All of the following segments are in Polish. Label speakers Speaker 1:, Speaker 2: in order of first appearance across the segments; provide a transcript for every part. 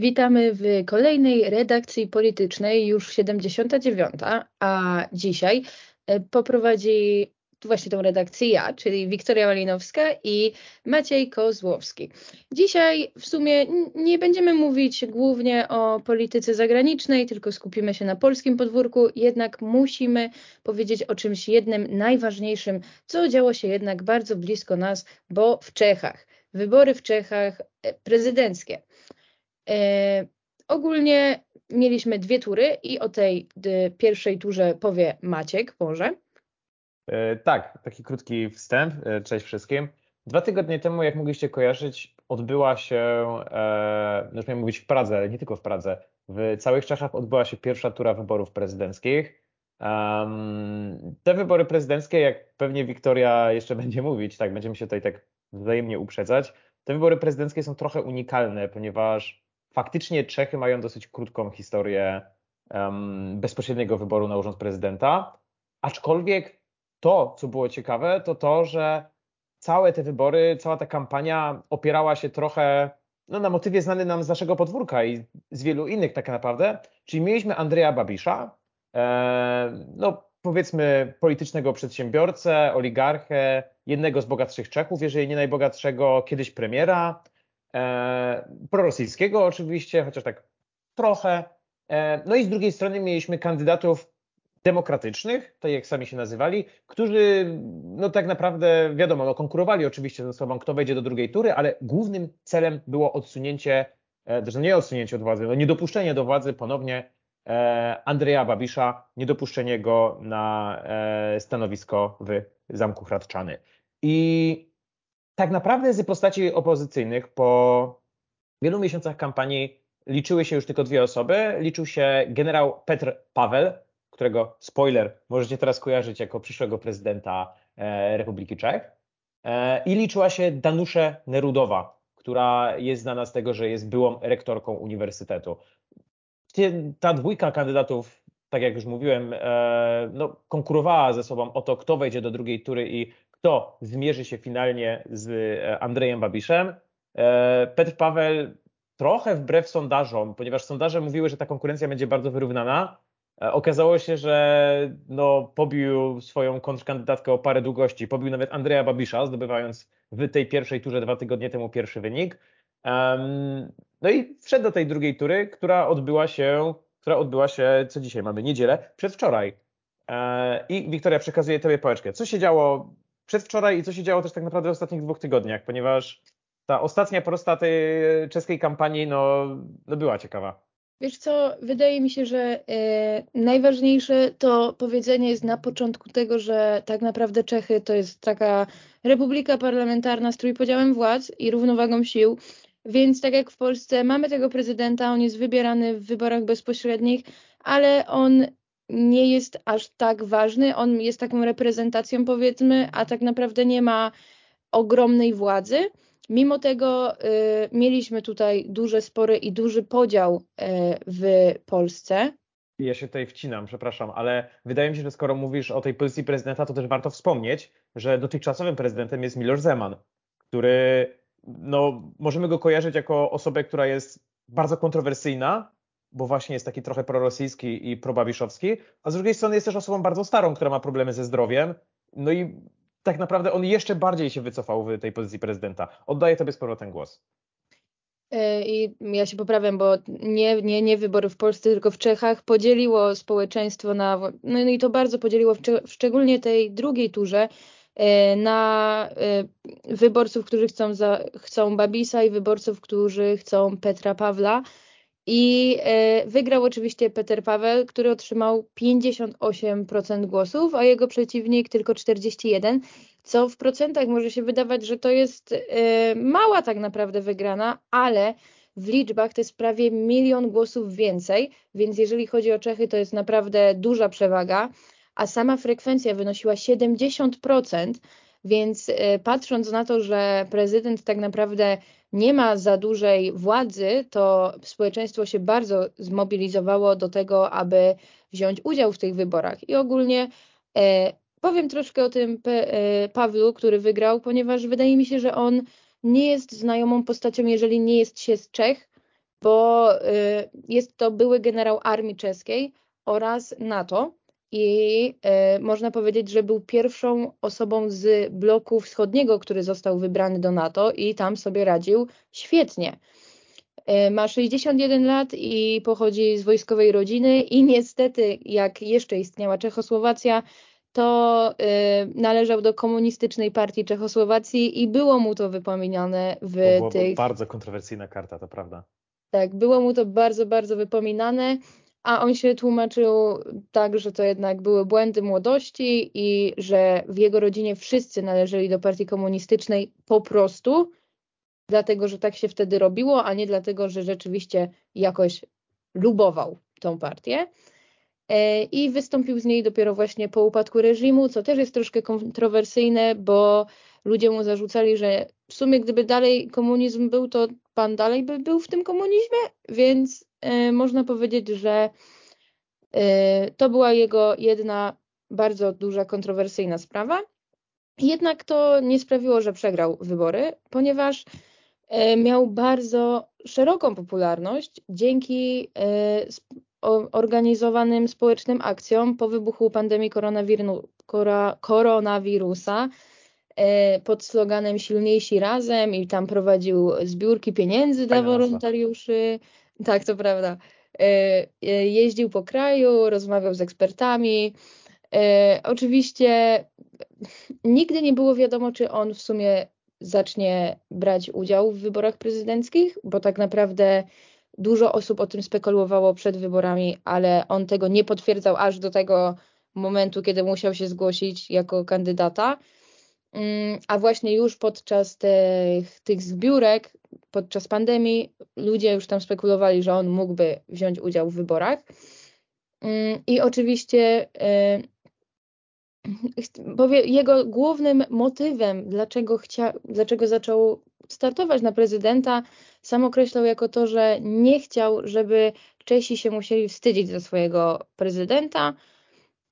Speaker 1: Witamy w kolejnej redakcji politycznej, już 79, a dzisiaj e, poprowadzi właśnie tą redakcję ja, czyli Wiktoria Malinowska i Maciej Kozłowski. Dzisiaj w sumie nie będziemy mówić głównie o polityce zagranicznej, tylko skupimy się na polskim podwórku, jednak musimy powiedzieć o czymś jednym najważniejszym, co działo się jednak bardzo blisko nas, bo w Czechach. Wybory w Czechach e, prezydenckie. E, ogólnie mieliśmy dwie tury i o tej pierwszej turze powie Maciek może.
Speaker 2: E, tak, taki krótki wstęp. E, cześć wszystkim. Dwa tygodnie temu, jak mogliście kojarzyć, odbyła się, e, już miałem mówić w Pradze, ale nie tylko w Pradze, w całych Czechach odbyła się pierwsza tura wyborów prezydenckich. Um, te wybory prezydenckie, jak pewnie Wiktoria jeszcze będzie mówić, tak, będziemy się tutaj tak wzajemnie uprzedzać, te wybory prezydenckie są trochę unikalne, ponieważ faktycznie Czechy mają dosyć krótką historię um, bezpośredniego wyboru na urząd prezydenta, aczkolwiek to, co było ciekawe, to to, że całe te wybory, cała ta kampania opierała się trochę no, na motywie znany nam z naszego podwórka i z wielu innych tak naprawdę, czyli mieliśmy Andrzeja Babisza, e, no powiedzmy politycznego przedsiębiorcę, oligarchę, jednego z bogatszych Czechów, jeżeli nie najbogatszego, kiedyś premiera, prorosyjskiego oczywiście, chociaż tak trochę. E, no i z drugiej strony mieliśmy kandydatów demokratycznych, tak jak sami się nazywali, którzy no tak naprawdę wiadomo, no konkurowali oczywiście ze sobą, kto wejdzie do drugiej tury, ale głównym celem było odsunięcie, e, znaczy nie odsunięcie od władzy, no niedopuszczenie do władzy ponownie e, Andrzeja Babisza, niedopuszczenie go na e, stanowisko w Zamku Hradczany. I tak naprawdę z postaci opozycyjnych po wielu miesiącach kampanii liczyły się już tylko dwie osoby. Liczył się generał Petr Paweł, którego, spoiler, możecie teraz kojarzyć jako przyszłego prezydenta e, Republiki Czech. E, I liczyła się Danusze Nerudowa, która jest znana z tego, że jest byłą rektorką uniwersytetu. Ta dwójka kandydatów, tak jak już mówiłem, e, no, konkurowała ze sobą o to, kto wejdzie do drugiej tury i kto zmierzy się finalnie z Andrejem Babiszem. Petr Paweł trochę wbrew sondażom, ponieważ sondaże mówiły, że ta konkurencja będzie bardzo wyrównana, E, okazało się, że no, pobił swoją kontrkandydatkę o parę długości, pobił nawet Andrea Babisza, zdobywając w tej pierwszej turze dwa tygodnie temu pierwszy wynik. No i wszedł do tej drugiej tury, która odbyła się, która odbyła się, co dzisiaj mamy, niedzielę, przedwczoraj. E, I Wiktoria, przekazuje Tobie pałeczkę. Co się działo przedwczoraj i co się działo też tak naprawdę w ostatnich dwóch tygodniach, ponieważ ta ostatnia prosta tej czeskiej kampanii no, no była ciekawa.
Speaker 1: Wiesz co, wydaje mi się, że e, najważniejsze to powiedzenie jest na początku tego, że tak naprawdę Czechy to jest taka republika parlamentarna z trójpodziałem władz i równowagą sił, więc tak jak w Polsce mamy tego prezydenta, on jest wybierany w wyborach bezpośrednich, ale on nie jest aż tak ważny, on jest taką reprezentacją powiedzmy, a tak naprawdę nie ma ogromnej władzy. Mimo tego y, mieliśmy tutaj duże spory i duży podział y, w Polsce.
Speaker 2: Ja się tutaj wcinam, przepraszam, ale wydaje mi się, że skoro mówisz o tej pozycji prezydenta, to też warto wspomnieć, że dotychczasowym prezydentem jest Miloš Zeman, który no, możemy go kojarzyć jako osobę, która jest bardzo kontrowersyjna, bo właśnie jest taki trochę prorosyjski i probabiszowski, a z drugiej strony jest też osobą bardzo starą, która ma problemy ze zdrowiem. No i tak naprawdę on jeszcze bardziej się wycofał w tej pozycji prezydenta. Oddaję tobie z powrotem głos.
Speaker 1: E, I ja się poprawiam, bo nie, nie, nie wybory w Polsce, tylko w Czechach podzieliło społeczeństwo na, no i to bardzo podzieliło, w, szczególnie tej drugiej turze, e, na e, wyborców, którzy chcą, za, chcą Babisa i wyborców, którzy chcą Petra Pawla. I e, wygrał oczywiście Peter Paweł, który otrzymał 58% głosów, a jego przeciwnik tylko 41%, co w procentach może się wydawać, że to jest e, mała tak naprawdę wygrana, ale w liczbach to jest prawie milion głosów więcej, więc jeżeli chodzi o Czechy, to jest naprawdę duża przewaga, a sama frekwencja wynosiła 70%, więc e, patrząc na to, że prezydent tak naprawdę nie ma za dużej władzy, to społeczeństwo się bardzo zmobilizowało do tego, aby wziąć udział w tych wyborach. I ogólnie e, powiem troszkę o tym e, Pawlu, który wygrał, ponieważ wydaje mi się, że on nie jest znajomą postacią, jeżeli nie jest się z Czech, bo jest to były generał armii czeskiej oraz NATO i można powiedzieć, że był pierwszą osobą z bloku wschodniego, który został wybrany do NATO i tam sobie radził świetnie. E, ma 61 lat i pochodzi z wojskowej rodziny i niestety, jak jeszcze istniała Czechosłowacja, to y, należał do komunistycznej partii Czechosłowacji i było mu to wypominane w
Speaker 2: to
Speaker 1: tych...
Speaker 2: bardzo kontrowersyjna karta, to prawda.
Speaker 1: Tak, było mu to bardzo, bardzo wypominane, a on się tłumaczył tak, że to jednak były błędy młodości i że w jego rodzinie wszyscy należeli do partii komunistycznej po prostu, dlatego że tak się wtedy robiło, a nie dlatego, że rzeczywiście jakoś lubował tą partię. E, I wystąpił z niej dopiero właśnie po upadku reżimu, co też jest troszkę kontrowersyjne, bo ludzie mu zarzucali, że w sumie gdyby dalej komunizm był, to pan dalej by był w tym komunizmie, więc można powiedzieć, że e, to była jego jedna bardzo duża kontrowersyjna sprawa. Jednak to nie sprawiło, że przegrał wybory, ponieważ E, miał bardzo szeroką popularność dzięki organizowanym społecznym akcjom po wybuchu pandemii koronawirusa pod sloganem Silniejsi razem i tam prowadził zbiórki pieniędzy Fajna dla wolontariuszy. Nazwa. Tak, to prawda. Jeździł po kraju, rozmawiał z ekspertami. Oczywiście nigdy nie było wiadomo, czy on w sumie zacznie brać udział w wyborach prezydenckich, bo tak naprawdę dużo osób o tym spekulowało przed wyborami, ale on tego nie potwierdzał aż do tego momentu, kiedy musiał się zgłosić jako kandydata. Mm, a właśnie już podczas tych, tych zbiórek, podczas pandemii, ludzie już tam spekulowali, że on mógłby wziąć udział w wyborach. Mm, I oczywiście y, jego głównym motywem, dlaczego, chcia, dlaczego zaczął startować na prezydenta, sam określał jako to, że nie chciał, żeby Czesi się musieli wstydzić za swojego prezydenta.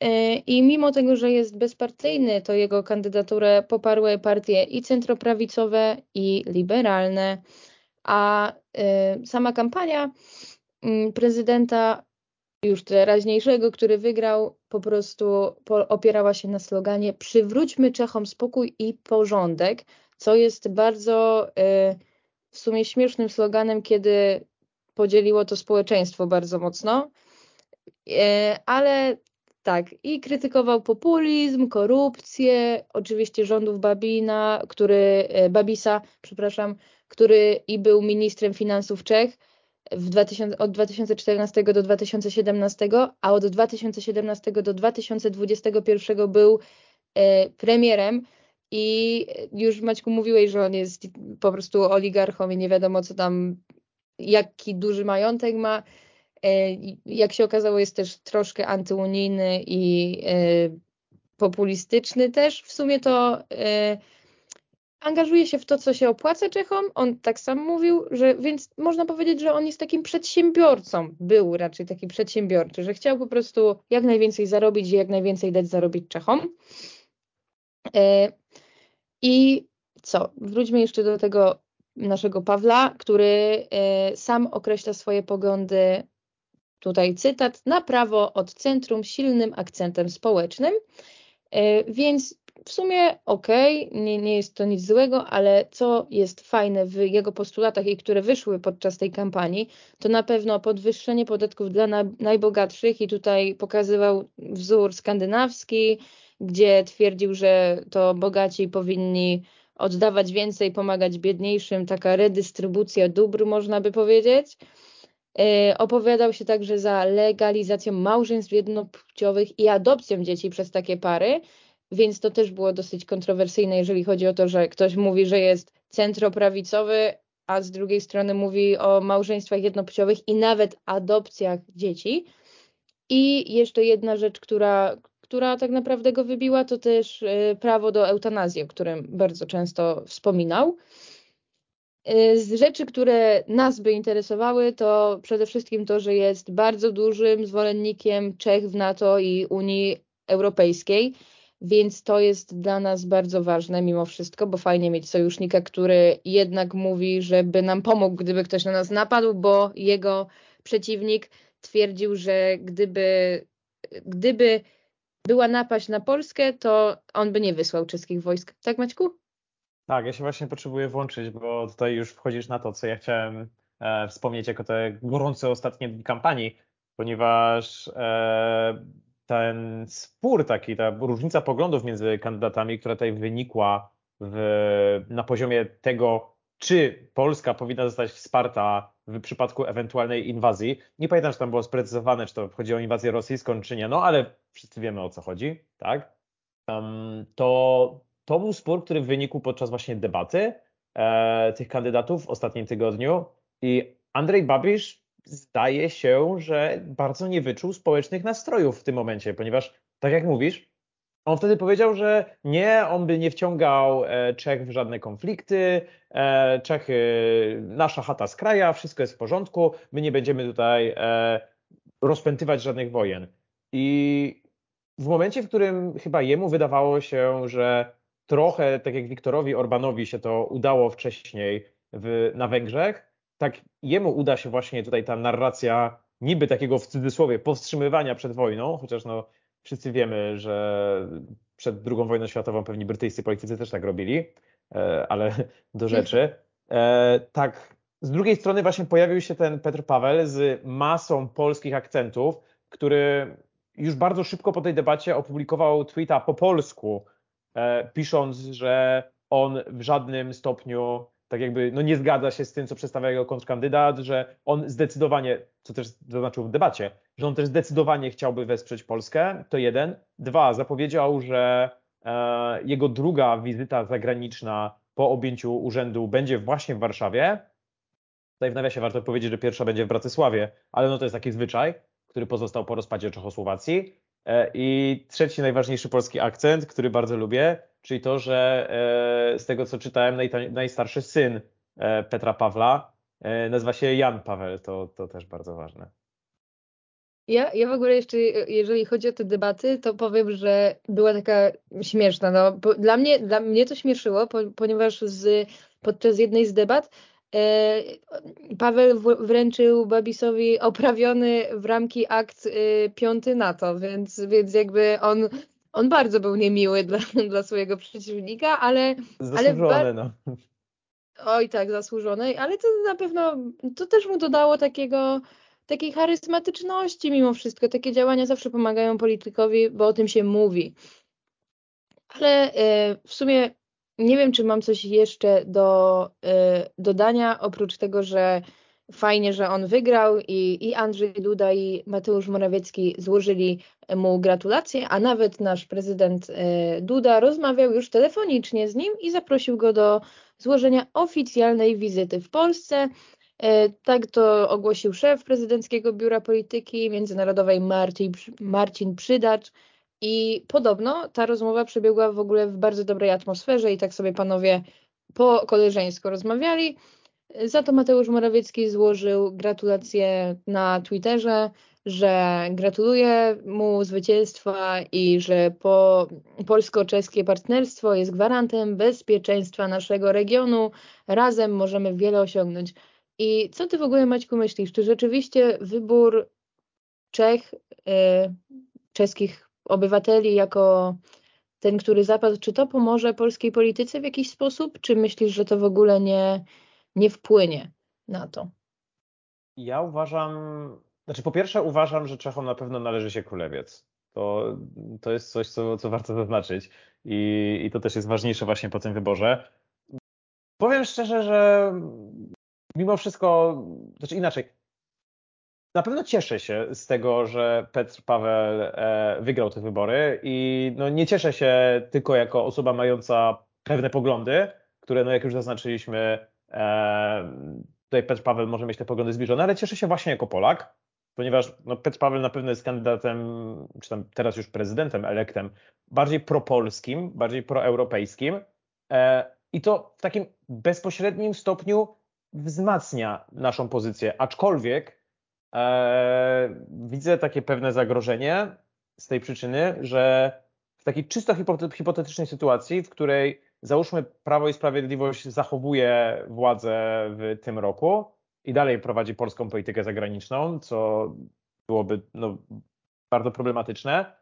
Speaker 1: E, I mimo tego, że jest bezpartyjny, to jego kandydaturę poparły partie i centroprawicowe, i liberalne, a e, sama kampania mm, prezydenta już teraźniejszego, który wygrał, po prostu opierała się na sloganie przywróćmy Czechom spokój i porządek, co jest bardzo y, w sumie śmiesznym sloganem, kiedy podzieliło to społeczeństwo bardzo mocno. Ale tak, i krytykował populizm, korupcję, oczywiście rządów Babina, który, y, Babisa, przepraszam, który i był ministrem finansów Czech, w 2000, od 2014 do 2017, a od 2017 do 2021 był e, premierem i już Maćku mówiłeś, że on jest po prostu oligarchą i nie wiadomo co tam, jaki duży majątek ma. E, jak się okazało jest też troszkę antyunijny i e, populistyczny też. W sumie to angażuje się w to, co się opłaca Czechom. On tak sam mówił, że więc można powiedzieć, że on jest takim przedsiębiorcą. Był raczej taki przedsiębiorczy, że chciał po prostu jak najwięcej zarobić i jak najwięcej dać zarobić Czechom. E, I co? Wróćmy jeszcze do tego naszego Pawła, który e, sam określa swoje poglądy. Tutaj cytat: na prawo od centrum silnym akcentem społecznym. E, więc w sumie okej, okay, nie, nie jest to nic złego, ale co jest fajne w jego postulatach i które wyszły podczas tej kampanii, to na pewno podwyższenie podatków dla na, najbogatszych i tutaj pokazywał wzór skandynawski, gdzie twierdził, że to bogaci powinni oddawać więcej, pomagać biedniejszym, taka redystrybucja dóbr, można by powiedzieć. Yy, opowiadał się także za legalizacją małżeństw jednopłciowych i adopcją dzieci przez takie pary, więc to też było dosyć kontrowersyjne, jeżeli chodzi o to, że ktoś mówi, że jest centroprawicowy, a z drugiej strony mówi o małżeństwach jednopłciowych i nawet adopcjach dzieci. I jeszcze jedna rzecz, która, która tak naprawdę go wybiła, to też y, prawo do eutanazji, o którym bardzo często wspominał. Y, z rzeczy, które nas by interesowały, to przede wszystkim to, że jest bardzo dużym zwolennikiem Czech w NATO i Unii Europejskiej więc to jest dla nas bardzo ważne mimo wszystko, bo fajnie mieć sojusznika, który jednak mówi, żeby nam pomógł, gdyby ktoś na nas napadł, bo jego przeciwnik twierdził, że gdyby, gdyby była napaść na Polskę, to on by nie wysłał czeskich wojsk. Tak, Maćku?
Speaker 2: Tak, ja się właśnie potrzebuję włączyć, bo tutaj już wchodzisz na to, co ja chciałem e, wspomnieć jako te gorące ostatnie dni kampanii, ponieważ e, ten spór taki, ta różnica poglądów między kandydatami, która tutaj wynikła w, na poziomie tego, czy Polska powinna zostać wsparta w przypadku ewentualnej inwazji. Nie pamiętam, czy tam było sprecyzowane, czy to chodzi o inwazję rosyjską, czy nie, no ale wszyscy wiemy o co chodzi, tak? Um, to, to był spór, który wynikł podczas właśnie debaty e, tych kandydatów w ostatnim tygodniu i Andrzej Babisz zdaje się, że bardzo nie wyczuł społecznych nastrojów w tym momencie, ponieważ, tak jak mówisz, on wtedy powiedział, że nie, on by nie wciągał e, Czech w żadne konflikty, e, Czechy, nasza chata z kraja, wszystko jest w porządku, my nie będziemy tutaj e, rozpętywać żadnych wojen. I w momencie, w którym chyba jemu wydawało się, że trochę tak jak Wiktorowi Orbanowi się to udało wcześniej w, na Węgrzech, tak jemu uda się właśnie tutaj ta narracja niby takiego w cudzysłowie powstrzymywania przed wojną, chociaż no wszyscy wiemy, że przed II wojną światową pewni brytyjscy politycy też tak robili, e, ale do rzeczy. E, tak, z drugiej strony właśnie pojawił się ten Petr Paweł z masą polskich akcentów, który już bardzo szybko po tej debacie opublikował tweeta po polsku, pisząc, że on w żadnym stopniu tak jakby no nie zgadza się z tym, co przedstawia jego kontrkandydat, że on zdecydowanie, co też zaznaczył w debacie, że on też zdecydowanie chciałby wesprzeć Polskę, to jeden. Dwa, zapowiedział, że e, jego druga wizyta zagraniczna po objęciu urzędu będzie właśnie w Warszawie. Tutaj w nawiasie warto powiedzieć, że pierwsza będzie w Bratysławie, ale no to jest taki zwyczaj, który pozostał po rozpadzie Czechosłowacji. E, I trzeci najważniejszy polski akcent, który bardzo lubię, czyli to, że e, z tego co czytałem, najstarszy syn e, Petra Pawła nazywa się Jan Paweł, to, to też bardzo ważne.
Speaker 1: Ja, ja w ogóle jeszcze, jeżeli chodzi o te debaty, to powiem, że była taka śmieszna. No, dla, mnie, dla mnie to śmieszyło, ponieważ z, podczas jednej z debat Paweł wręczył Babisowi oprawiony w ramki akt y, piąty NATO, więc, więc jakby on, on bardzo był niemiły dla, dla swojego przeciwnika, ale...
Speaker 2: Zasłużone, ale no.
Speaker 1: Oj tak, zasłużone, ale to na pewno, to też mu dodało takiego, takiej charyzmatyczności mimo wszystko. Takie działania zawsze pomagają politykowi, bo o tym się mówi. Ale y, w sumie nie wiem, czy mam coś jeszcze do y, dodania, oprócz tego, że fajnie, że on wygrał i, i Andrzej Duda i Mateusz Morawiecki złożyli mu gratulacje, a nawet nasz prezydent y, Duda rozmawiał już telefonicznie z nim i zaprosił go do złożenia oficjalnej wizyty w Polsce. Y, tak to ogłosił szef prezydenckiego Biura Polityki Międzynarodowej Marcin, Marcin Przydacz. I podobno ta rozmowa przebiegła w ogóle w bardzo dobrej atmosferze i tak sobie panowie po koleżeńsko rozmawiali. Za to Mateusz Morawiecki złożył gratulacje na Twitterze, że gratuluje mu zwycięstwa i że po polsko-czeskie partnerstwo jest gwarantem bezpieczeństwa naszego regionu. Razem możemy wiele osiągnąć. I co ty w ogóle, Maćku, myślisz? Czy rzeczywiście wybór Czech, y, czeskich obywateli jako ten, który zapadł, czy to pomoże polskiej polityce w jakiś sposób, czy myślisz, że to w ogóle nie, nie wpłynie na to?
Speaker 2: Ja uważam, znaczy po pierwsze uważam, że Czechom na pewno należy się królewiec. To, to jest coś, co, co warto zaznaczyć I, i to też jest ważniejsze właśnie po tym wyborze. Powiem szczerze, że mimo wszystko, znaczy inaczej, na pewno cieszę się z tego, że Petr Paweł e, wygrał te wybory i no nie cieszę się tylko jako osoba mająca pewne poglądy, które no jak już zaznaczyliśmy, e, tutaj Petr Paweł może mieć te poglądy zbliżone, ale cieszę się właśnie jako Polak, ponieważ no, Petr Paweł na pewno jest kandydatem, czy tam teraz już prezydentem, elektem, bardziej propolskim, bardziej proeuropejskim e, i to w takim bezpośrednim stopniu wzmacnia naszą pozycję, aczkolwiek Eee, widzę takie pewne zagrożenie z tej przyczyny, że w takiej czysto hipotetycznej sytuacji, w której załóżmy Prawo i Sprawiedliwość zachowuje władzę w tym roku i dalej prowadzi polską politykę zagraniczną, co byłoby no, bardzo problematyczne,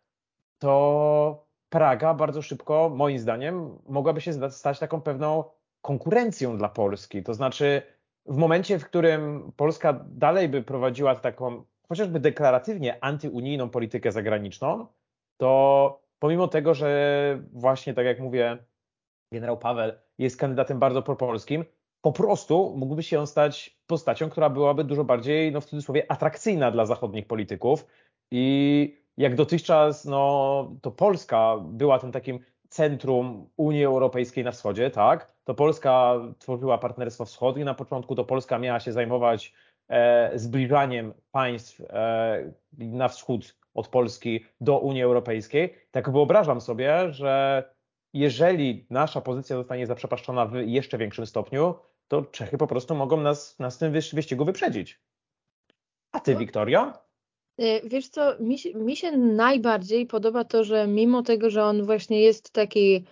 Speaker 2: to Praga bardzo szybko, moim zdaniem, mogłaby się stać taką pewną konkurencją dla Polski. To znaczy, w momencie, w którym Polska dalej by prowadziła taką chociażby deklaratywnie antyunijną politykę zagraniczną, to pomimo tego, że właśnie tak jak mówię, generał Paweł jest kandydatem bardzo propolskim, po prostu mógłby się on stać postacią, która byłaby dużo bardziej, no w cudzysłowie, atrakcyjna dla zachodnich polityków. I jak dotychczas, no to Polska była tym takim centrum Unii Europejskiej na wschodzie, tak? To Polska tworzyła Partnerstwo Wschodnie na początku, to Polska miała się zajmować e, zbliżaniem państw e, na wschód od Polski do Unii Europejskiej. Tak wyobrażam sobie, że jeżeli nasza pozycja zostanie zaprzepaszczona w jeszcze większym stopniu, to Czechy po prostu mogą nas, nas w tym wyścigu wyprzedzić. A ty, no. Wiktoria?
Speaker 1: Y, wiesz co, mi się, mi się najbardziej podoba to, że mimo tego, że on właśnie jest taki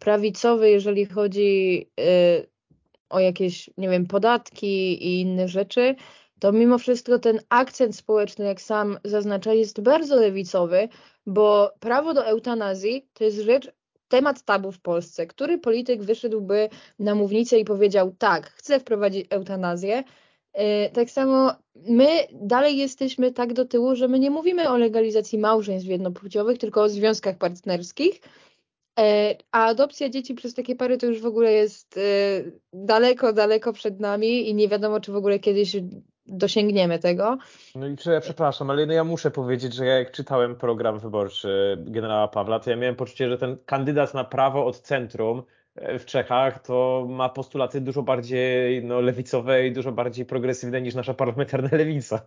Speaker 1: prawicowy, jeżeli chodzi y, o jakieś, nie wiem, podatki i inne rzeczy, to mimo wszystko ten akcent społeczny, jak sam zaznacza, jest bardzo lewicowy, bo prawo do eutanazji to jest rzecz, temat tabu w Polsce. Który polityk wyszedłby na mównicę i powiedział tak, chcę wprowadzić eutanazję, tak samo my dalej jesteśmy tak do tyłu, że my nie mówimy o legalizacji małżeństw jednopłciowych, tylko o związkach partnerskich. E, a adopcja dzieci przez takie pary to już w ogóle jest e, daleko, daleko przed nami i nie wiadomo, czy w ogóle kiedyś dosięgniemy tego.
Speaker 2: No i czy, przepraszam, ale no ja muszę powiedzieć, że ja jak czytałem program wyborczy generała Pawła, to ja miałem poczucie, że ten kandydat na prawo od centrum w Czechach, to ma postulaty dużo bardziej no, lewicowe i dużo bardziej progresywne niż nasza parlamentarna lewica.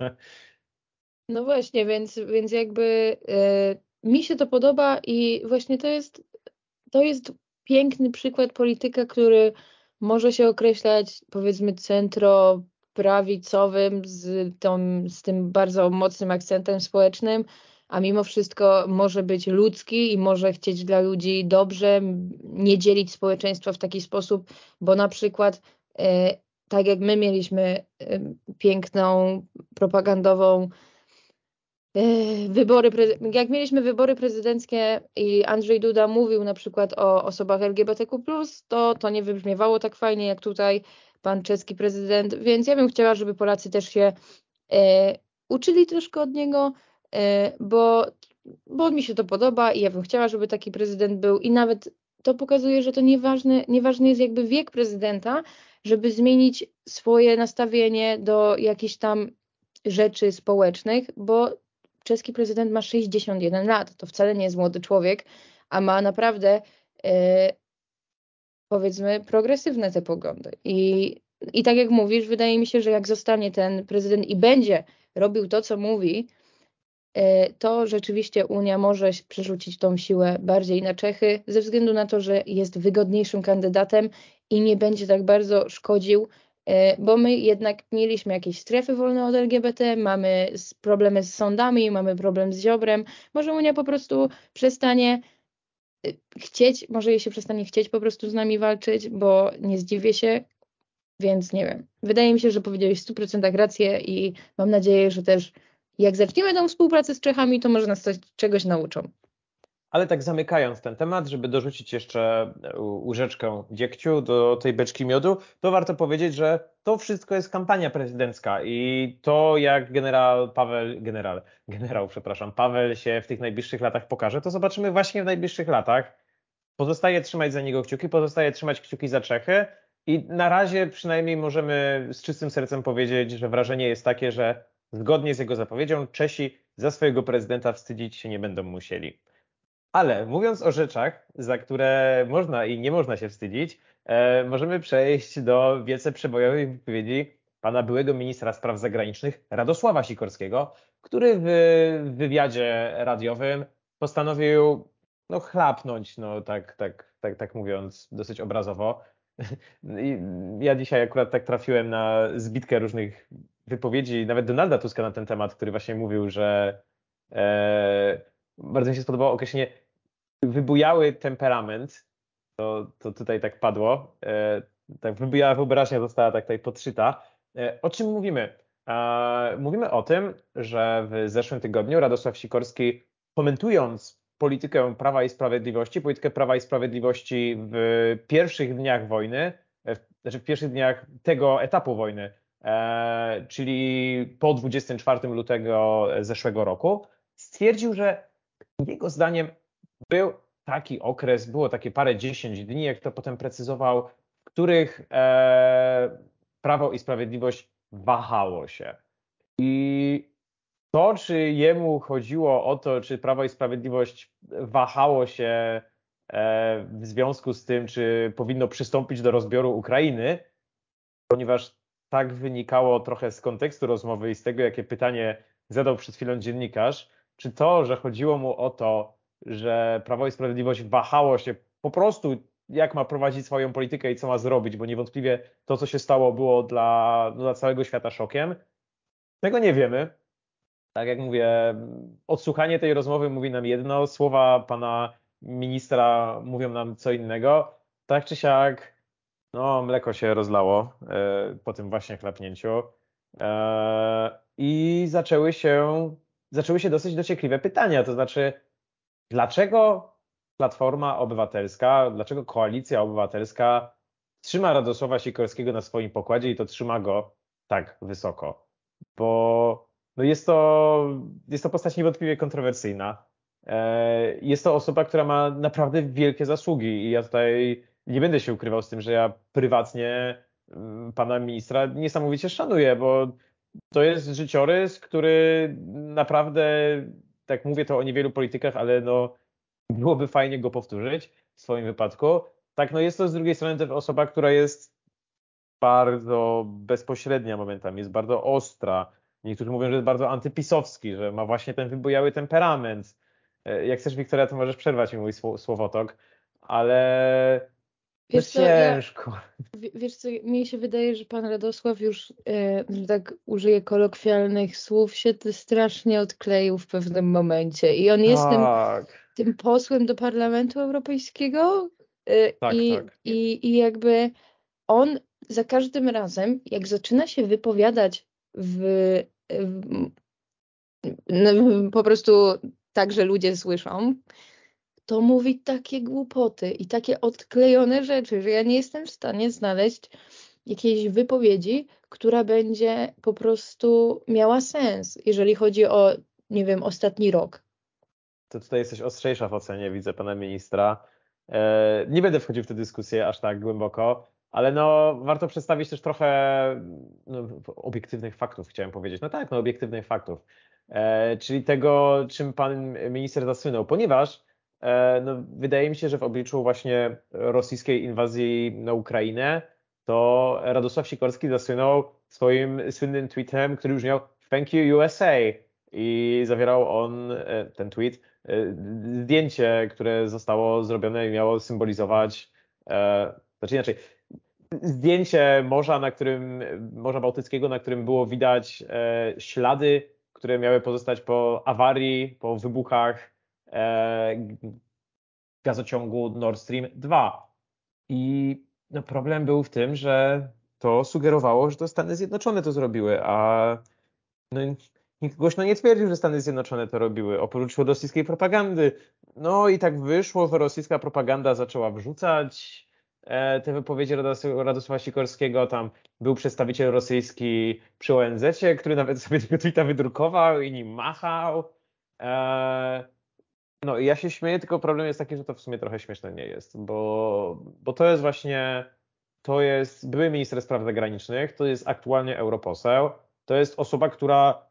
Speaker 1: No właśnie, więc, więc jakby y, mi się to podoba i właśnie to jest, to jest piękny przykład polityka, który może się określać powiedzmy centro prawicowym z, tą, z tym bardzo mocnym akcentem społecznym, a mimo wszystko może być ludzki i może chcieć dla ludzi dobrze, nie dzielić społeczeństwa w taki sposób, bo na przykład e, tak jak my mieliśmy e, piękną propagandową e, wybory, jak mieliśmy wybory prezydenckie i Andrzej Duda mówił na przykład o osobach LGBTQ+, to to nie wybrzmiewało tak fajnie jak tutaj pan czeski prezydent, więc ja bym chciała, żeby Polacy też się uczyli troszkę od niego, E, bo, bo mi się to podoba i ja bym chciała, żeby taki prezydent był i nawet to pokazuje, że to nieważny, nieważny jest jakby wiek prezydenta, żeby zmienić swoje nastawienie do jakichś tam rzeczy społecznych, bo czeski prezydent ma 61 lat, to wcale nie jest młody człowiek, a ma naprawdę e, powiedzmy progresywne te poglądy. I, I tak jak mówisz, wydaje mi się, że jak zostanie ten prezydent i będzie robił to, co mówi, to rzeczywiście Unia może przerzucić tą siłę bardziej na Czechy, ze względu na to, że jest wygodniejszym kandydatem i nie będzie tak bardzo szkodził, e, bo my jednak mieliśmy jakieś strefy wolne od LGBT, mamy problemy z sądami, mamy problem z Ziobrem. Może Unia po prostu przestanie e, chcieć, może jej się przestanie chcieć po prostu z nami walczyć, bo nie zdziwię się, więc nie wiem. Wydaje mi się, że powiedziałeś w 100% rację i mam nadzieję, że też jak zaczniemy tą współpracę z Czechami, to może nas coś, czegoś nauczą.
Speaker 2: Ale tak zamykając ten temat, żeby dorzucić jeszcze łyżeczkę dziegciu do tej beczki miodu, to warto powiedzieć, że to wszystko jest kampania prezydencka i to jak generał Paweł, generał, generał, przepraszam, Paweł się w tych najbliższych latach pokaże, to zobaczymy właśnie w najbliższych latach. Pozostaje trzymać za niego kciuki, pozostaje trzymać kciuki za Czechy i na razie przynajmniej możemy z czystym sercem powiedzieć, że wrażenie jest takie, że Zgodnie z jego zapowiedzią, Czesi za swojego prezydenta wstydzić się nie będą musieli. Ale mówiąc o rzeczach, za które można i nie można się wstydzić, e, możemy przejść do wiece przebojowej wypowiedzi pana byłego ministra spraw zagranicznych Radosława Sikorskiego, który w wywiadzie radiowym postanowił no, chlapnąć, no tak, tak, tak, tak mówiąc dosyć obrazowo. Ja dzisiaj akurat tak trafiłem na zbitkę różnych wypowiedzi nawet Donalda Tuska na ten temat, który właśnie mówił, że e, bardzo mi się spodobało określenie wybujały temperament, to, to tutaj tak padło, e, tak wybujała wyobraźnia została tak tutaj podszyta. E, o czym mówimy? Mówimy o tym, że w zeszłym tygodniu Radosław Sikorski komentując politykę Prawa i Sprawiedliwości, politykę Prawa i Sprawiedliwości w pierwszych dniach wojny, w, znaczy w pierwszych dniach tego etapu wojny, e, czyli po 24 lutego zeszłego roku, stwierdził, że jego zdaniem był taki okres, było takie parę dziesięć dni, jak to potem precyzował, w których e, Prawo i Sprawiedliwość wahało się. I to, czy jemu chodziło o to, czy Prawo i Sprawiedliwość wahało się e, w związku z tym, czy powinno przystąpić do rozbioru Ukrainy, ponieważ tak wynikało trochę z kontekstu rozmowy i z tego, jakie pytanie zadał przed chwilą dziennikarz, czy to, że chodziło mu o to, że Prawo i Sprawiedliwość wahało się po prostu, jak ma prowadzić swoją politykę i co ma zrobić, bo niewątpliwie to, co się stało, było dla, no, dla całego świata szokiem. Tego nie wiemy. Tak jak mówię, odsłuchanie tej rozmowy mówi nam jedno, słowa pana ministra mówią nam co innego. Tak czy siak, no, mleko się rozlało e, po tym właśnie chlapnięciu. E, I zaczęły się, zaczęły się dosyć dociekliwe pytania, to znaczy, dlaczego Platforma Obywatelska, dlaczego Koalicja Obywatelska trzyma Radosława Sikorskiego na swoim pokładzie i to trzyma go tak wysoko? Bo no jest, to, jest to postać niewątpliwie kontrowersyjna. E, jest to osoba, która ma naprawdę wielkie zasługi i ja tutaj nie będę się ukrywał z tym, że ja prywatnie mm, pana ministra niesamowicie szanuję, bo to jest życiorys, który naprawdę, tak mówię to o niewielu politykach, ale no byłoby fajnie go powtórzyć w swoim wypadku. Tak, no jest to z drugiej strony też osoba, która jest bardzo bezpośrednia momentami, jest bardzo ostra. Niektórzy mówią, że jest bardzo antypisowski, że ma właśnie ten wybojały temperament. E, jak chcesz, Wiktoria, to możesz przerwać mi mój słowotok, ale Wiesz co, ciężko.
Speaker 1: Ja, wiesz co, mi się wydaje, że pan Radosław już, e, że tak użyję kolokwialnych słów, się strasznie odkleił w pewnym momencie. I on jest tak. tym, tym posłem do Parlamentu Europejskiego. E, tak, i, tak. I, I jakby on za każdym razem, jak zaczyna się wypowiadać w, w no, po prostu tak, że ludzie słyszą, to mówi takie głupoty i takie odklejone rzeczy, że ja nie jestem w stanie znaleźć jakiejś wypowiedzi, która będzie po prostu miała sens, jeżeli chodzi o, nie wiem, ostatni rok.
Speaker 2: To tutaj jesteś ostrzejsza w ocenie, widzę pana ministra. E, nie będę wchodził w tę dyskusję aż tak głęboko, ale no warto przedstawić też trochę no, obiektywnych faktów, chciałem powiedzieć. No tak, no obiektywnych faktów. E, czyli tego, czym pan minister zasłynął, ponieważ no, wydaje mi się, że w obliczu właśnie rosyjskiej inwazji na Ukrainę, to Radosław Sikorski zasłynął swoim słynnym tweetem, który już miał Thank you USA i zawierał on, e, ten tweet, e, zdjęcie, które zostało zrobione i miało symbolizować, znaczy inaczej, zdjęcie morza, na którym, Morza Bałtyckiego, na którym było widać ślady, które miały pozostać po awarii, po wybuchach. E, gazociągu Nord Stream 2. I no, problem był w tym, że to sugerowało, że to Stany Zjednoczone to zrobiły, a no, nikt głośno nie twierdził, że Stany Zjednoczone to robiły, oprócz rosyjskiej propagandy. No i tak wyszło, że rosyjska propaganda zaczęła wrzucać e, te wypowiedzi Radosława Sikorskiego. Tam był przedstawiciel rosyjski przy ONZ, który nawet sobie tego tweeta wydrukował i nim machał. E, no ja się śmieję, tylko problem jest taki, że to w sumie trochę śmieszne nie jest, bo, bo to jest właśnie, to jest były minister spraw zagranicznych, to jest aktualnie europoseł, to jest osoba, która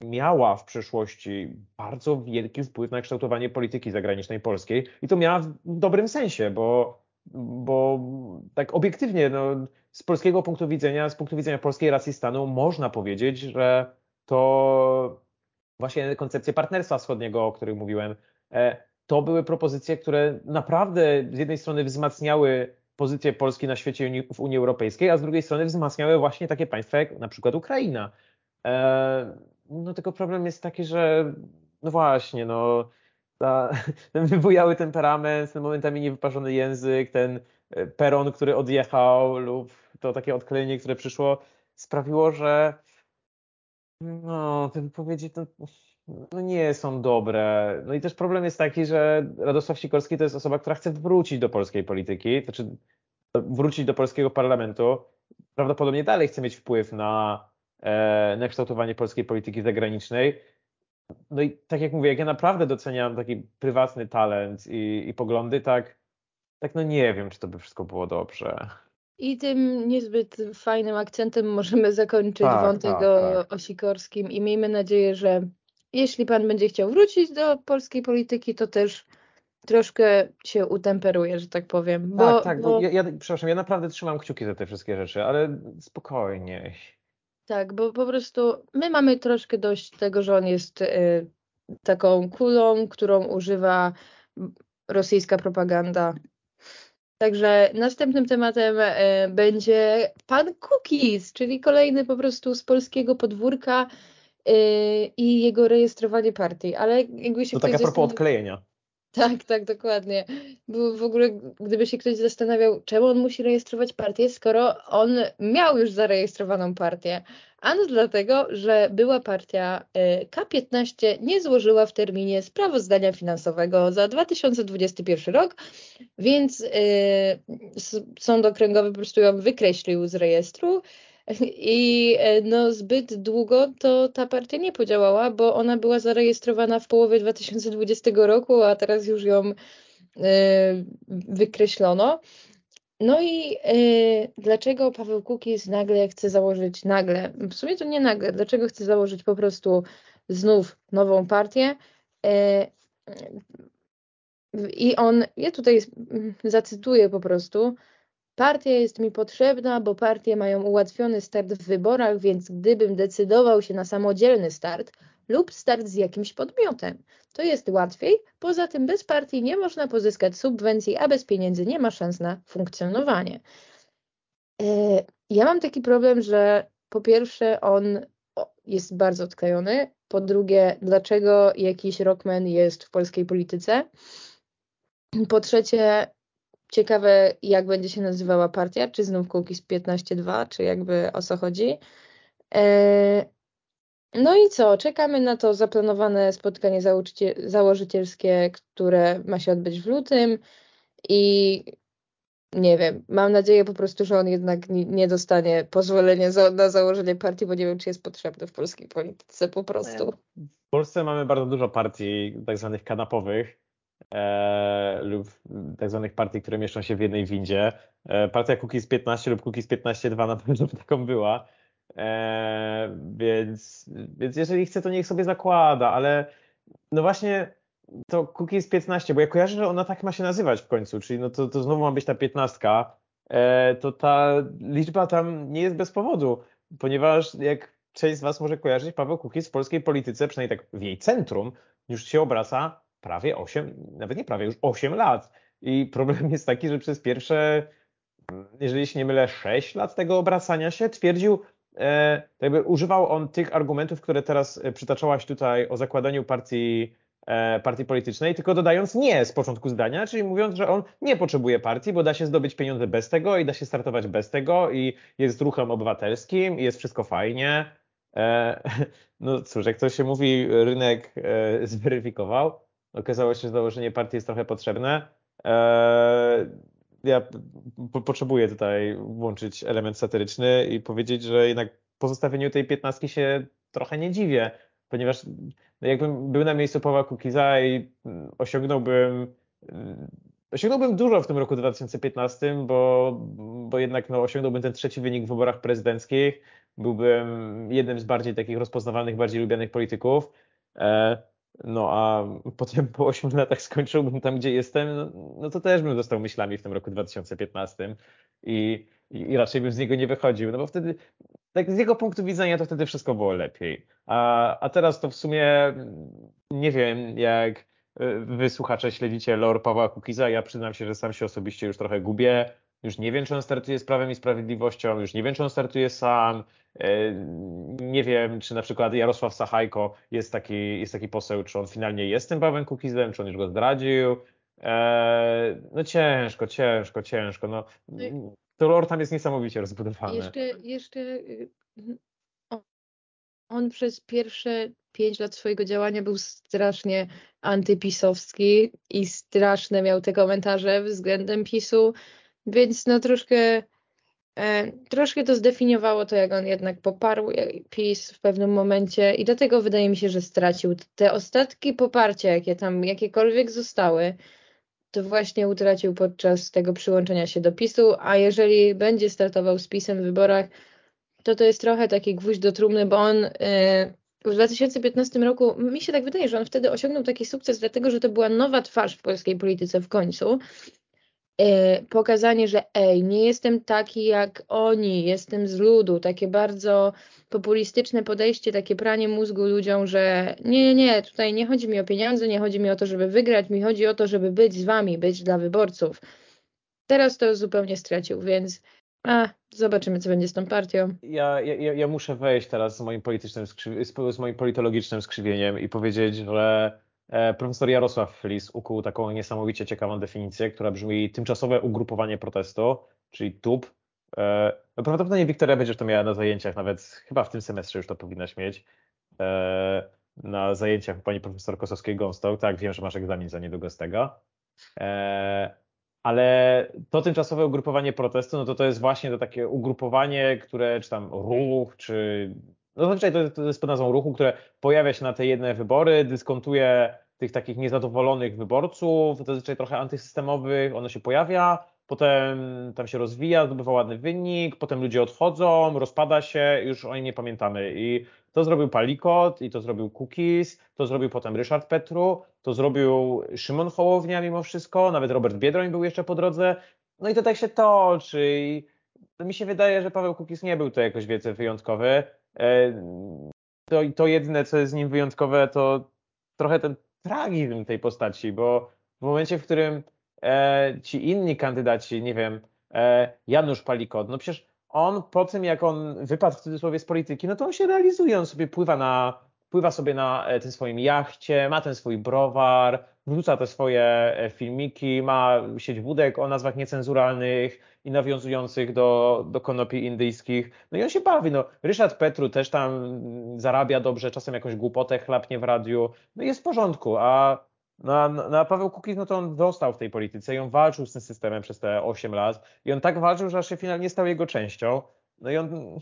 Speaker 2: miała w przeszłości bardzo wielki wpływ na kształtowanie polityki zagranicznej polskiej i to miała w dobrym sensie, bo, bo tak obiektywnie, no, z polskiego punktu widzenia, z punktu widzenia polskiej racji stanu można powiedzieć, że to właśnie koncepcje partnerstwa wschodniego, o których mówiłem, to były propozycje, które naprawdę z jednej strony wzmacniały pozycję Polski na świecie w Unii Europejskiej, a z drugiej strony wzmacniały właśnie takie państwa jak na przykład Ukraina. E, no tylko problem jest taki, że no właśnie, no ta, ten wybujały temperament, ten momentami niewyparzony język, ten e, peron, który odjechał lub to takie odklejenie, które przyszło, sprawiło, że no, te wypowiedzi to no nie są dobre. No i też problem jest taki, że Radosław Sikorski to jest osoba, która chce wrócić do polskiej polityki, znaczy wrócić do polskiego parlamentu. Prawdopodobnie dalej chce mieć wpływ na, e, na kształtowanie polskiej polityki zagranicznej. No i tak jak mówię, jak ja naprawdę doceniam taki prywatny talent i, i poglądy, tak, tak no nie wiem, czy to by wszystko było dobrze.
Speaker 1: I tym niezbyt fajnym akcentem możemy zakończyć tak, wątek tak, o, tak. o Sikorskim i miejmy nadzieję, że jeśli pan będzie chciał wrócić do polskiej polityki, to też troszkę się utemperuje, że tak powiem.
Speaker 2: Bo, tak, tak, bo... Ja, ja, przepraszam, ja naprawdę trzymam kciuki za te wszystkie rzeczy, ale spokojnie.
Speaker 1: Tak, bo po prostu my mamy troszkę dość tego, że on jest y, taką kulą, którą używa rosyjska propaganda. Także następnym tematem y, będzie pan Cookies, czyli kolejny po prostu z polskiego podwórka i jego rejestrowanie partii. Ale jakby się
Speaker 2: to tak a propos odklejenia.
Speaker 1: Tak, tak, dokładnie. Bo w ogóle, gdyby się ktoś zastanawiał, czemu on musi rejestrować partię, skoro on miał już zarejestrowaną partię. Ano dlatego, że była partia y, K15 nie złożyła w terminie sprawozdania finansowego za 2021 rok, więc y, sąd okręgowy po prostu ją wykreślił z rejestru. I e, no, zbyt długo to ta partia nie podziałała, bo ona była zarejestrowana w połowie 2020 roku, a teraz już ją y, wykreślono. No i y, dlaczego Paweł Kukiz nagle chce założyć, nagle, w sumie to nie nagle, dlaczego chce założyć po prostu znów nową partię? I on, ja tutaj zacytuję po prostu, Partia jest mi potrzebna, bo partie mają ułatwiony start w wyborach, więc gdybym decydował się na samodzielny start lub start z jakimś podmiotem, to jest łatwiej. Poza tym bez partii nie można pozyskać subwencji, a bez pieniędzy nie ma szans na funkcjonowanie. E, ja mam taki problem, że po pierwsze on jest bardzo odklejony, po drugie dlaczego jakiś rockman jest w polskiej polityce, po trzecie Ciekawe, jak będzie się nazywała partia, czy znów Kukiz 15.2, czy jakby o co chodzi. E, no i co? Czekamy na to zaplanowane spotkanie założycielskie, które ma się odbyć w lutym i nie wiem, mam nadzieję po prostu, że on jednak nie dostanie pozwolenia na założenie partii, bo nie wiem, czy jest potrzebny w polskiej polityce po prostu.
Speaker 2: W Polsce mamy bardzo dużo partii tak zwanych kanapowych, e, lub tak zwanych partii, które mieszczą się w jednej windzie. E, partia Cookies 15 lub Cookies 15.2 na pewno by taką była. E, więc, więc jeżeli chce, to niech sobie zakłada, ale no właśnie to Cookies 15, bo ja kojarzę, że ona tak ma się nazywać w końcu, czyli no to, to znowu ma być ta 15, e, to ta liczba tam nie jest bez powodu, ponieważ jak część z Was może kojarzyć, Paweł Kukiz w polskiej polityce, przynajmniej tak w jej centrum, już się obraca prawie 8, nawet nie prawie, już 8 lat. I problem jest taki, że przez pierwsze, jeżeli się nie mylę, 6 lat tego obracania się twierdził, e, jakby używał on tych argumentów, które teraz e, przytaczałaś tutaj o zakładaniu partii, e, partii politycznej, tylko dodając nie z początku zdania, czyli mówiąc, że on nie potrzebuje partii, bo da się zdobyć pieniądze bez tego i da się startować bez tego i jest ruchem obywatelskim i jest wszystko fajnie. E, no cóż, jak to się mówi, rynek e, zweryfikował okazało się, że założenie partii jest trochę potrzebne. Eee, ja potrzebuję tutaj włączyć element satyryczny i powiedzieć, że jednak pozostawieniu tej piętnastki się trochę nie dziwię, ponieważ no jakbym był na miejscu Pawła Kukiza i osiągnąłbym osiągnąłbym dużo w tym roku 2015, bo, bo jednak no, osiągnąłbym ten trzeci wynik w wyborach prezydenckich, byłbym jednym z bardziej takich rozpoznawalnych, bardziej lubianych polityków. No a potem po 8 latach skończyłbym tam, gdzie jestem, no, no to też bym dostał myślami w tym roku 2015 i, i, raczej bym z niego nie wychodził, no bo wtedy, tak z jego punktu widzenia, to wtedy wszystko było lepiej. A, a teraz to w sumie nie wiem, jak wy słuchacze śledzicie lore Pawła Kukiza, ja przyznam się, że sam się osobiście już trochę gubię. Już nie wiem, czy on startuje z Prawem i Sprawiedliwością, już nie wiem, czy on startuje sam, e, nie wiem, czy na przykład Jarosław Sachajko jest taki, jest taki poseł, czy on finalnie jest tym Pawłem Kukizem, czy on już go zdradził. E, no ciężko, ciężko, ciężko. No, to lore tam jest niesamowicie rozbudowany.
Speaker 1: Jeszcze, jeszcze y, on przez pierwsze pięć lat swojego działania był strasznie antypisowski i straszne miał te komentarze względem PiSu, więc no troszkę e, troszkę to zdefiniowało to, jak on jednak poparł PiS w pewnym momencie i dlatego wydaje mi się, że stracił te ostatki poparcia, jakie tam jakiekolwiek zostały, to właśnie utracił podczas tego przyłączenia się do PiSu, a jeżeli będzie startował z PiSem w wyborach, to to jest trochę taki gwóźdź do trumny, bo on y, w 2015 roku, mi się tak wydaje, że on wtedy osiągnął taki sukces, dlatego że to była nowa twarz w polskiej polityce w końcu. Y, pokazanie, że ej, nie jestem taki jak oni, jestem z ludu, takie bardzo populistyczne podejście, takie pranie mózgu ludziom, że nie, nie, nie, tutaj nie chodzi mi o pieniądze, nie chodzi mi o to, żeby wygrać, mi chodzi o to, żeby być z wami, być dla wyborców. Teraz to zupełnie stracił, więc a, zobaczymy, co będzie z tą partią.
Speaker 2: Ja, ja, ja muszę wejść teraz z moim politycznym z moim politologicznym skrzywieniem i powiedzieć, że e, profesor Jarosław Flis ukuł taką niesamowicie ciekawą definicję, która brzmi tymczasowe ugrupowanie protestu, czyli TUP. E, no prawdopodobnie Wiktoria będziesz to miała na zajęciach, nawet chyba w tym semestrze już to powinnaś mieć. E, na zajęciach pani profesor Kosowskiej-Gąstok. Tak, wiem, że masz egzamin za niedługo z tego ale to tymczasowe ugrupowanie protestu, no to to jest właśnie to takie ugrupowanie, które, czy tam ruch, czy no zazwyczaj to, to jest pod nazwą ruchu, które pojawia się na te jedne wybory, dyskontuje tych takich niezadowolonych wyborców, zazwyczaj trochę antysystemowych, ono się pojawia, potem tam się rozwija, zdobywa ładny wynik, potem ludzie odchodzą, rozpada się, już o nim nie pamiętamy. I to zrobił Palikot, i to zrobił Cookies, to zrobił potem Ryszard Petru, to zrobił Szymon Hołownia mimo wszystko, nawet Robert Biedroń był jeszcze po drodze. No i to tak się toczy. I mi się wydaje, że Paweł Cookies nie był to jakoś wiece wyjątkowy. E, to, to jedyne, co jest z nim wyjątkowe, to trochę ten tragizm tej postaci, bo w momencie, w którym e, ci inni kandydaci, nie wiem, e, Janusz Palikot, no przecież on po tym, jak on wypadł w cudzysłowie z polityki, no to on się realizuje, on sobie pływa na, pływa sobie na e, tym swoim jachcie, ma ten swój browar, wrzuca te swoje e, filmiki, ma sieć wódek o nazwach niecenzuralnych i nawiązujących do, do konopi indyjskich. No i on się bawi. No, Ryszard Petru też tam zarabia dobrze, czasem jakąś głupotę chlapnie w radiu. No jest w porządku, a no, no, a Paweł Kukiz, no to on został w tej polityce i on walczył z tym systemem przez te 8 lat i on tak walczył, że aż się finalnie stał jego częścią. No i on,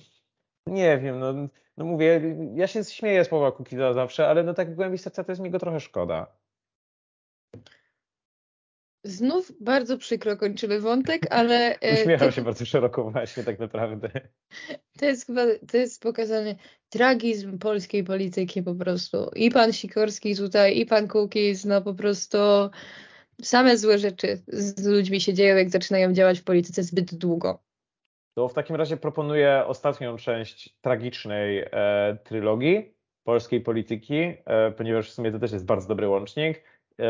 Speaker 2: nie wiem, no, no mówię, ja się śmieję z Pawła Kukiza zawsze, ale no tak w głębi serca to jest mi go trochę szkoda.
Speaker 1: Znów bardzo przykro kończymy wątek, ale...
Speaker 2: E, Uśmiechał to, się bardzo szeroko właśnie tak naprawdę.
Speaker 1: To jest chyba, to jest pokazany tragizm polskiej polityki po prostu. I pan Sikorski tutaj, i pan Kukiz, no po prostu same złe rzeczy z ludźmi się dzieją, jak zaczynają działać w polityce zbyt długo.
Speaker 2: To w takim razie proponuję ostatnią część tragicznej e, trylogii polskiej polityki, e, ponieważ w sumie to też jest bardzo dobry łącznik, e,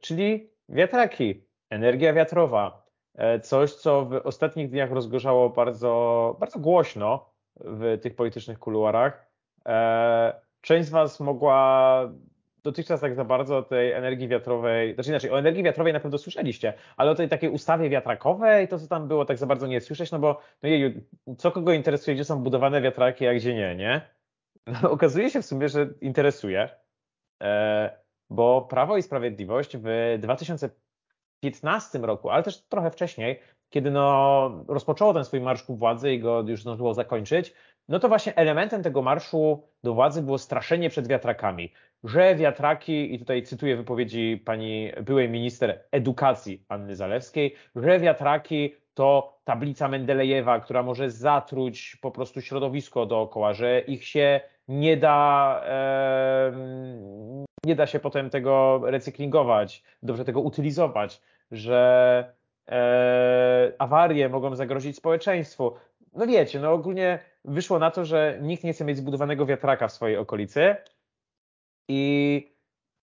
Speaker 2: czyli Wiatraki, energia wiatrowa. E, coś, co w ostatnich dniach rozgorzało bardzo, bardzo głośno w tych politycznych kuluarach. E, część z Was mogła dotychczas tak za bardzo o tej energii wiatrowej, znaczy inaczej, o energii wiatrowej na pewno słyszeliście, ale o tej takiej ustawie wiatrakowej, to co tam było, tak za bardzo nie słyszeć, no bo no co kogo interesuje, gdzie są budowane wiatraki, a gdzie nie, nie? No, okazuje się w sumie, że interesuje. E, bo Prawo i Sprawiedliwość w 2015 roku, ale też trochę wcześniej, kiedy no, rozpoczęło ten swój marsz ku władzy i go już zdążyło zakończyć, no to właśnie elementem tego marszu do władzy było straszenie przed wiatrakami, że wiatraki, i tutaj cytuję wypowiedzi pani byłej minister edukacji Anny Zalewskiej, że wiatraki to tablica Mendelejewa, która może zatruć po prostu środowisko dookoła, że ich się nie da, e, nie da się potem tego recyklingować, dobrze tego utylizować, że e, awarie mogą zagrozić społeczeństwu. No wiecie, no ogólnie wyszło na to, że nikt nie chce mieć zbudowanego wiatraka w swojej okolicy i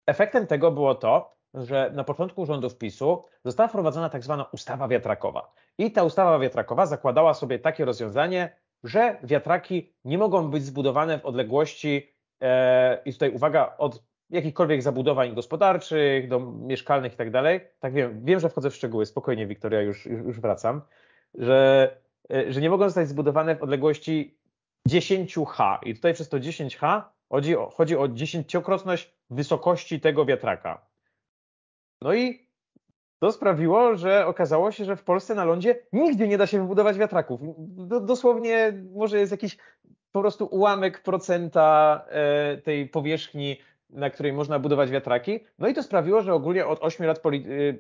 Speaker 2: efektem tego było to, że na początku rządów PiSu została wprowadzona tak zwana ustawa wiatrakowa. I ta ustawa wiatrakowa zakładała sobie takie rozwiązanie, że wiatraki nie mogą być zbudowane w odległości, e, i tutaj uwaga, od jakichkolwiek zabudowań gospodarczych, do mieszkalnych i tak dalej. Tak wiem, wiem, że wchodzę w szczegóły, spokojnie Wiktoria, już, już wracam, że, że nie mogą zostać zbudowane w odległości 10H. I tutaj przez to 10H chodzi o, chodzi o dziesięciokrotność wysokości tego wiatraka. No i to sprawiło, że okazało się, że w Polsce na lądzie nigdy nie da się wybudować wiatraków. Dosłownie może jest jakiś po prostu ułamek procenta e, tej powierzchni, na której można budować wiatraki. No i to sprawiło, że ogólnie od 8 lat e,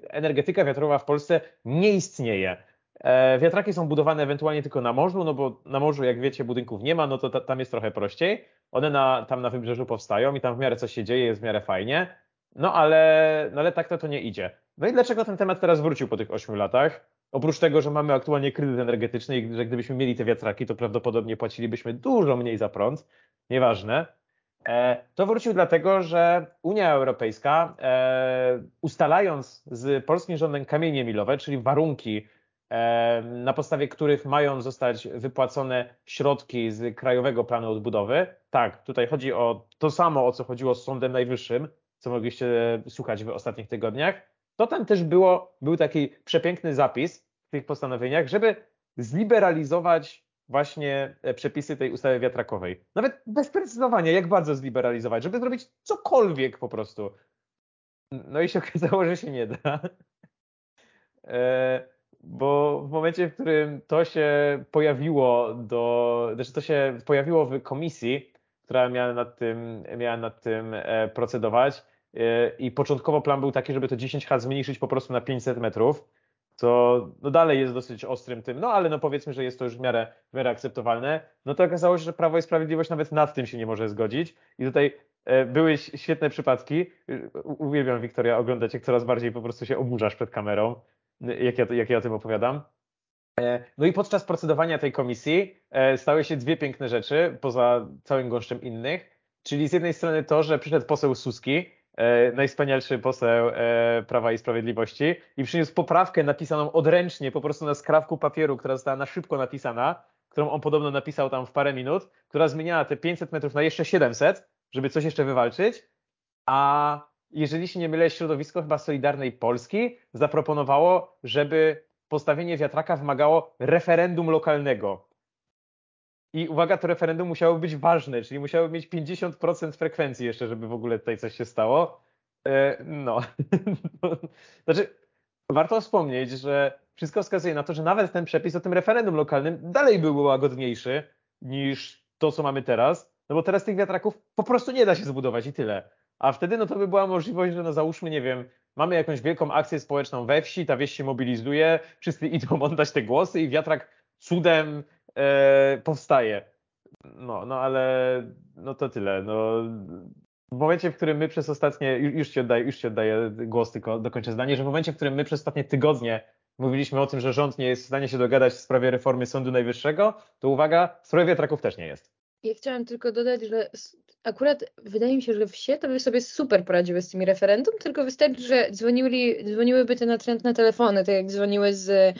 Speaker 2: energetyka wiatrowa w Polsce nie istnieje. E, wiatraki są budowane ewentualnie tylko na morzu, no bo na morzu, jak wiecie, budynków nie ma, no to tam jest trochę prościej. One na, tam na wybrzeżu powstają i tam w miarę coś się dzieje, jest w miarę fajnie. No ale, no ale tak to, to nie idzie. No i dlaczego ten temat teraz wrócił po tych 8 latach? Oprócz tego, że mamy aktualnie kryzys energetyczny i że gdybyśmy mieli te wiatraki, to prawdopodobnie płacilibyśmy dużo mniej za prąd. Nieważne. E, to wrócił dlatego, że Unia Europejska, e, ustalając z polskim rządem kamienie milowe, czyli warunki, na podstawie których mają zostać wypłacone środki z Krajowego Planu Odbudowy, tak, tutaj chodzi o to samo, o co chodziło z Sądem Najwyższym, co mogliście słuchać w ostatnich tygodniach, to tam też było, był taki przepiękny zapis w tych postanowieniach, żeby zliberalizować właśnie e, przepisy tej ustawy wiatrakowej. Nawet bez precyzowania, jak bardzo zliberalizować, żeby zrobić cokolwiek po prostu. No i się okazało, że się nie da. E, bo w momencie, w którym to się pojawiło do, znaczy to się pojawiło w komisji, która miała nad tym, miała nad tym e, procedować, i początkowo plan był taki, żeby to 10H zmniejszyć po prostu na 500 metrów, co no dalej jest dosyć ostrym tym, no ale no powiedzmy, że jest to już w miarę, w miarę akceptowalne, no to okazało się, że Prawo i Sprawiedliwość nawet nad tym się nie może zgodzić. I tutaj e, były świetne przypadki, uwielbiam Wiktoria oglądać, jak coraz bardziej po prostu się oburzasz przed kamerą, jak ja, jak ja o tym opowiadam. E, no i podczas procedowania tej komisji e, stały się dwie piękne rzeczy, poza całym gąszczem innych, czyli z jednej strony to, że przyszedł poseł Suski, e, najwspanialszy poseł Prawa i Sprawiedliwości i przyniósł poprawkę napisaną odręcznie, po prostu na skrawku papieru, która została na szybko napisana, którą on podobno napisał tam w parę minut, która zmieniała te 500 metrów na jeszcze 700, żeby coś jeszcze wywalczyć, a jeżeli się nie mylę, środowisko chyba Solidarnej Polski zaproponowało, żeby postawienie wiatraka wymagało referendum lokalnego. I uwaga, to referendum musiało być ważne, czyli musiało mieć 50% frekwencji jeszcze, żeby w ogóle tutaj coś się stało. E, no. znaczy, warto wspomnieć, że wszystko wskazuje na to, że nawet ten przepis o tym referendum lokalnym dalej był łagodniejszy niż to, co mamy teraz, no bo teraz tych wiatraków po prostu nie da się zbudować i tyle. A wtedy no to by była możliwość, że no załóżmy, nie wiem, mamy jakąś wielką akcję społeczną we wsi, ta wieś się mobilizuje, wszyscy idą oddać te głosy i wiatrak cudem e, powstaje. No, no ale no to tyle. No, w momencie, w którym my przez ostatnie, już ci oddaję, już ci oddaję głos, tylko dokończę zdanie, że w momencie, w którym my przez ostatnie tygodnie mówiliśmy o tym, że rząd nie jest w stanie się dogadać w sprawie reformy Sądu Najwyższego, to uwaga, w sprawie wiatraków też nie jest.
Speaker 1: Ja chciałam tylko dodać, że akurat wydaje mi się, że wsie to by sobie super poradziły z tymi referendum, tylko wystarczy, że dzwonili, dzwoniłyby te natrętne telefony, tak jak dzwoniły z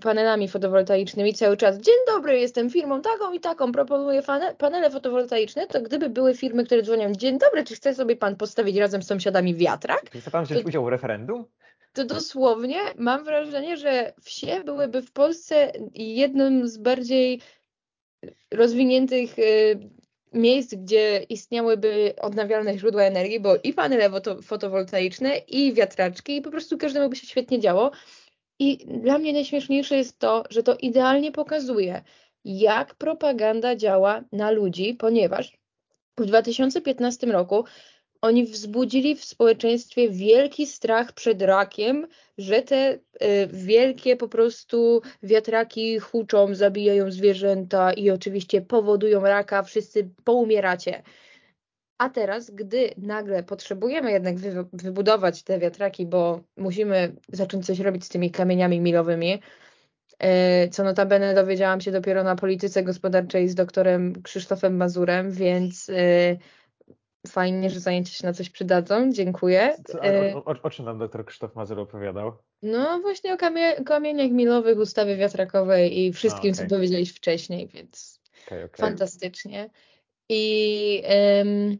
Speaker 1: panelami fotowoltaicznymi cały czas. Dzień dobry, jestem firmą taką i taką, proponuję panele fotowoltaiczne, to gdyby były firmy, które dzwonią, dzień dobry, czy chce sobie pan postawić razem z sąsiadami wiatrak?
Speaker 2: Chce pan wziąć to, udział w referendum?
Speaker 1: To dosłownie mam wrażenie, że wsie byłyby w Polsce jednym z bardziej rozwiniętych y, miejsc, gdzie istniałyby odnawialne źródła energii, bo i panele fotowoltaiczne, i wiatraczki, i po prostu każdemu by się świetnie działo. I dla mnie najśmieszniejsze jest to, że to idealnie pokazuje, jak propaganda działa na ludzi, ponieważ w 2015 roku oni wzbudzili w społeczeństwie wielki strach przed rakiem, że te y, wielkie po prostu wiatraki huczą, zabijają zwierzęta i oczywiście powodują raka, wszyscy poumieracie. A teraz, gdy nagle potrzebujemy jednak wy, wybudować te wiatraki, bo musimy zacząć coś robić z tymi kamieniami milowymi, y, co notabene dowiedziałam się dopiero na polityce gospodarczej z doktorem Krzysztofem Mazurem, więc y, fajnie, że zajęcia się na coś przydadzą. Dziękuję.
Speaker 2: Co, o, o, o, czym nam doktor Krzysztof Mazur opowiadał?
Speaker 1: No właśnie o kamie kamieniach milowych, ustawy wiatrakowej i wszystkim, A, okay. co powiedziałeś wcześniej, więc okay, okay. fantastycznie. I um,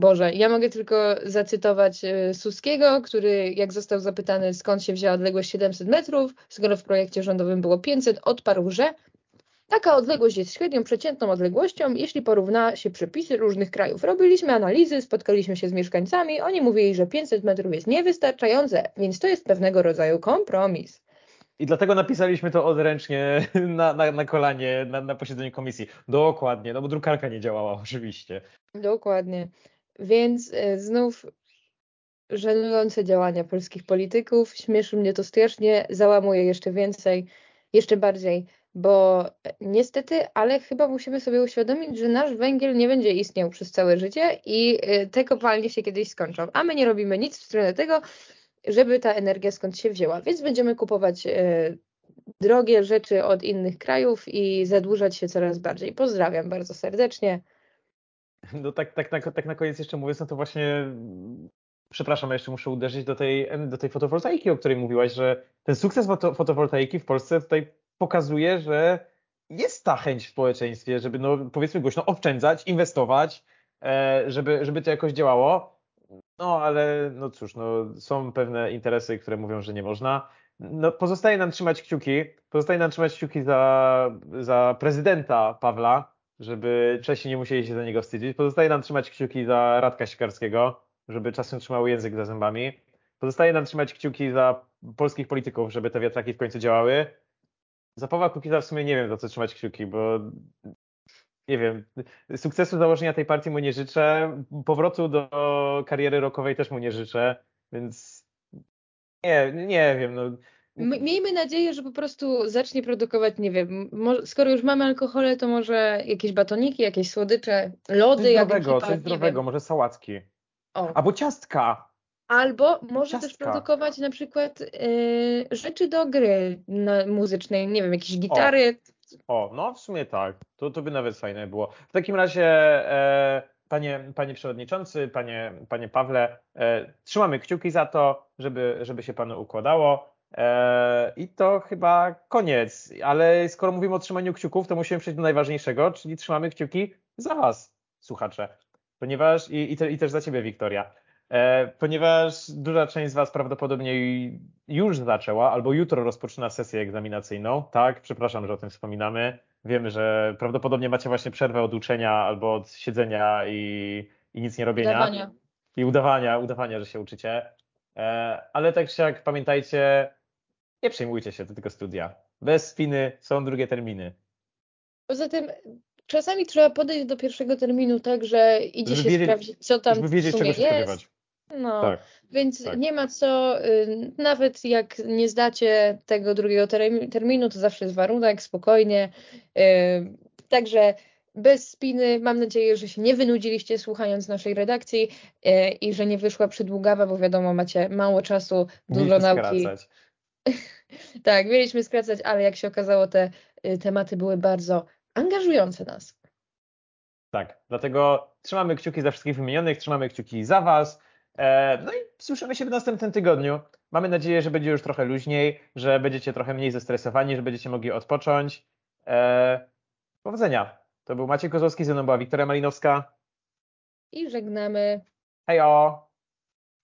Speaker 1: Boże, ja mogę tylko zacytować e, Suskiego, który jak został zapytany skąd się wzięła odległość 700 metrów, skoro w projekcie rządowym było 500, odparł, że taka odległość jest średnią przeciętną odległością, jeśli porówna się przepisy różnych krajów. Robiliśmy analizy, spotkaliśmy się z mieszkańcami, oni mówili, że 500 metrów jest niewystarczające, więc to jest pewnego rodzaju kompromis.
Speaker 2: I dlatego napisaliśmy to odręcznie na, na, na kolanie na, na posiedzeniu komisji. Dokładnie, no bo drukarka nie działała oczywiście.
Speaker 1: Dokładnie. Więc e, znów żenujące działania polskich polityków. Śmieszy mnie to strasznie, załamuje jeszcze więcej, jeszcze bardziej, bo e, niestety, ale chyba musimy sobie uświadomić, że nasz węgiel nie będzie istniał przez całe życie i e, te kopalnie się kiedyś skończą, a my nie robimy nic w stronę tego, żeby ta energia skąd się wzięła, więc będziemy kupować drogie rzeczy od innych krajów i zadłużać się coraz bardziej. Pozdrawiam bardzo serdecznie.
Speaker 2: No tak, tak, na, tak na koniec jeszcze mówiąc, no to właśnie przepraszam, jeszcze muszę uderzyć do tej, do tej fotowoltaiki, o której mówiłaś, że ten sukces foto, fotowoltaiki w Polsce tutaj pokazuje, że jest ta chęć w społeczeństwie, żeby no powiedzmy głośno oszczędzać, inwestować, e, żeby, żeby to jakoś działało. No ale no cóż, no, są pewne interesy, które mówią, że nie można. No, pozostaje nam trzymać kciuki, pozostaje nam trzymać kciuki za, za prezydenta Pawła, żeby Czesi nie musieli się za niego wstydzić. Pozostaje nam trzymać kciuki za Radka Sikarskiego, żeby czasem trzymał język za zębami. Pozostaje nam trzymać kciuki za polskich polityków, żeby te wiatraki w końcu działały. Za Pawła Kukiza w sumie nie wiem, za co trzymać kciuki, bo nie wiem, sukcesu założenia tej partii mu nie życzę, powrotu do kariery rokowej też mu nie życzę, więc nie, nie wiem, no
Speaker 1: Miejmy nadzieję, że po prostu zacznie produkować, nie wiem, skoro już mamy alkohole, to może jakieś batoniki, jakieś słodycze, lody.
Speaker 2: Coś zdrowego, coś zdrowego, może sałatki. O. Albo ciastka.
Speaker 1: Albo może ciastka. też produkować na przykład yy, rzeczy do gry muzycznej, nie wiem, jakieś gitary.
Speaker 2: O, o no w sumie tak, to, to by nawet fajne było. W takim razie... E, Panie, panie Przewodniczący, Panie, panie Pawle, e, trzymamy kciuki za to, żeby, żeby się Panu układało. E, I to chyba koniec, ale skoro mówimy o trzymaniu kciuków, to musimy przejść do najważniejszego, czyli trzymamy kciuki za Was, słuchacze. Ponieważ, i, i, te, i też za Ciebie, Wiktoria, ponieważ duża część z Was prawdopodobnie już zaczęła, albo jutro rozpoczyna sesję egzaminacyjną. Tak, przepraszam, że o tym wspominamy. Wiemy, że prawdopodobnie macie właśnie przerwę od uczenia albo od siedzenia i, i nic nie robienia.
Speaker 1: Udawania.
Speaker 2: I udawania, udawania, że się uczycie. E, ale tak czy jak pamiętajcie, nie przejmujcie się, to tylko studia. Bez spiny są drugie terminy.
Speaker 1: Poza tym czasami trzeba podejść do pierwszego terminu tak, że idzie żeby się wiedzieć, sprawdzić, co tam żeby wiedzieć, w sumie czego się jest. Spodziewać. No, tak, więc tak. nie ma co, y, nawet jak nie zdacie tego drugiego terminu, to zawsze jest warunek, spokojnie. Y, także bez spiny. Mam nadzieję, że się nie wynudziliście słuchając naszej redakcji y, i że nie wyszła przydługawa, bo wiadomo, macie mało czasu, dużo nauki. Skracać. tak, mieliśmy skracać, ale jak się okazało, te tematy były bardzo angażujące nas.
Speaker 2: Tak, dlatego trzymamy kciuki za wszystkich wymienionych, trzymamy kciuki za Was. E, no i słyszymy się w następnym tygodniu. Mamy nadzieję, że będzie już trochę luźniej, że będziecie trochę mniej zestresowani, że będziecie mogli odpocząć. E, powodzenia. To był Maciej Kozłowski, ze mną była Wiktoria Malinowska.
Speaker 1: I żegnamy.
Speaker 2: Hejo!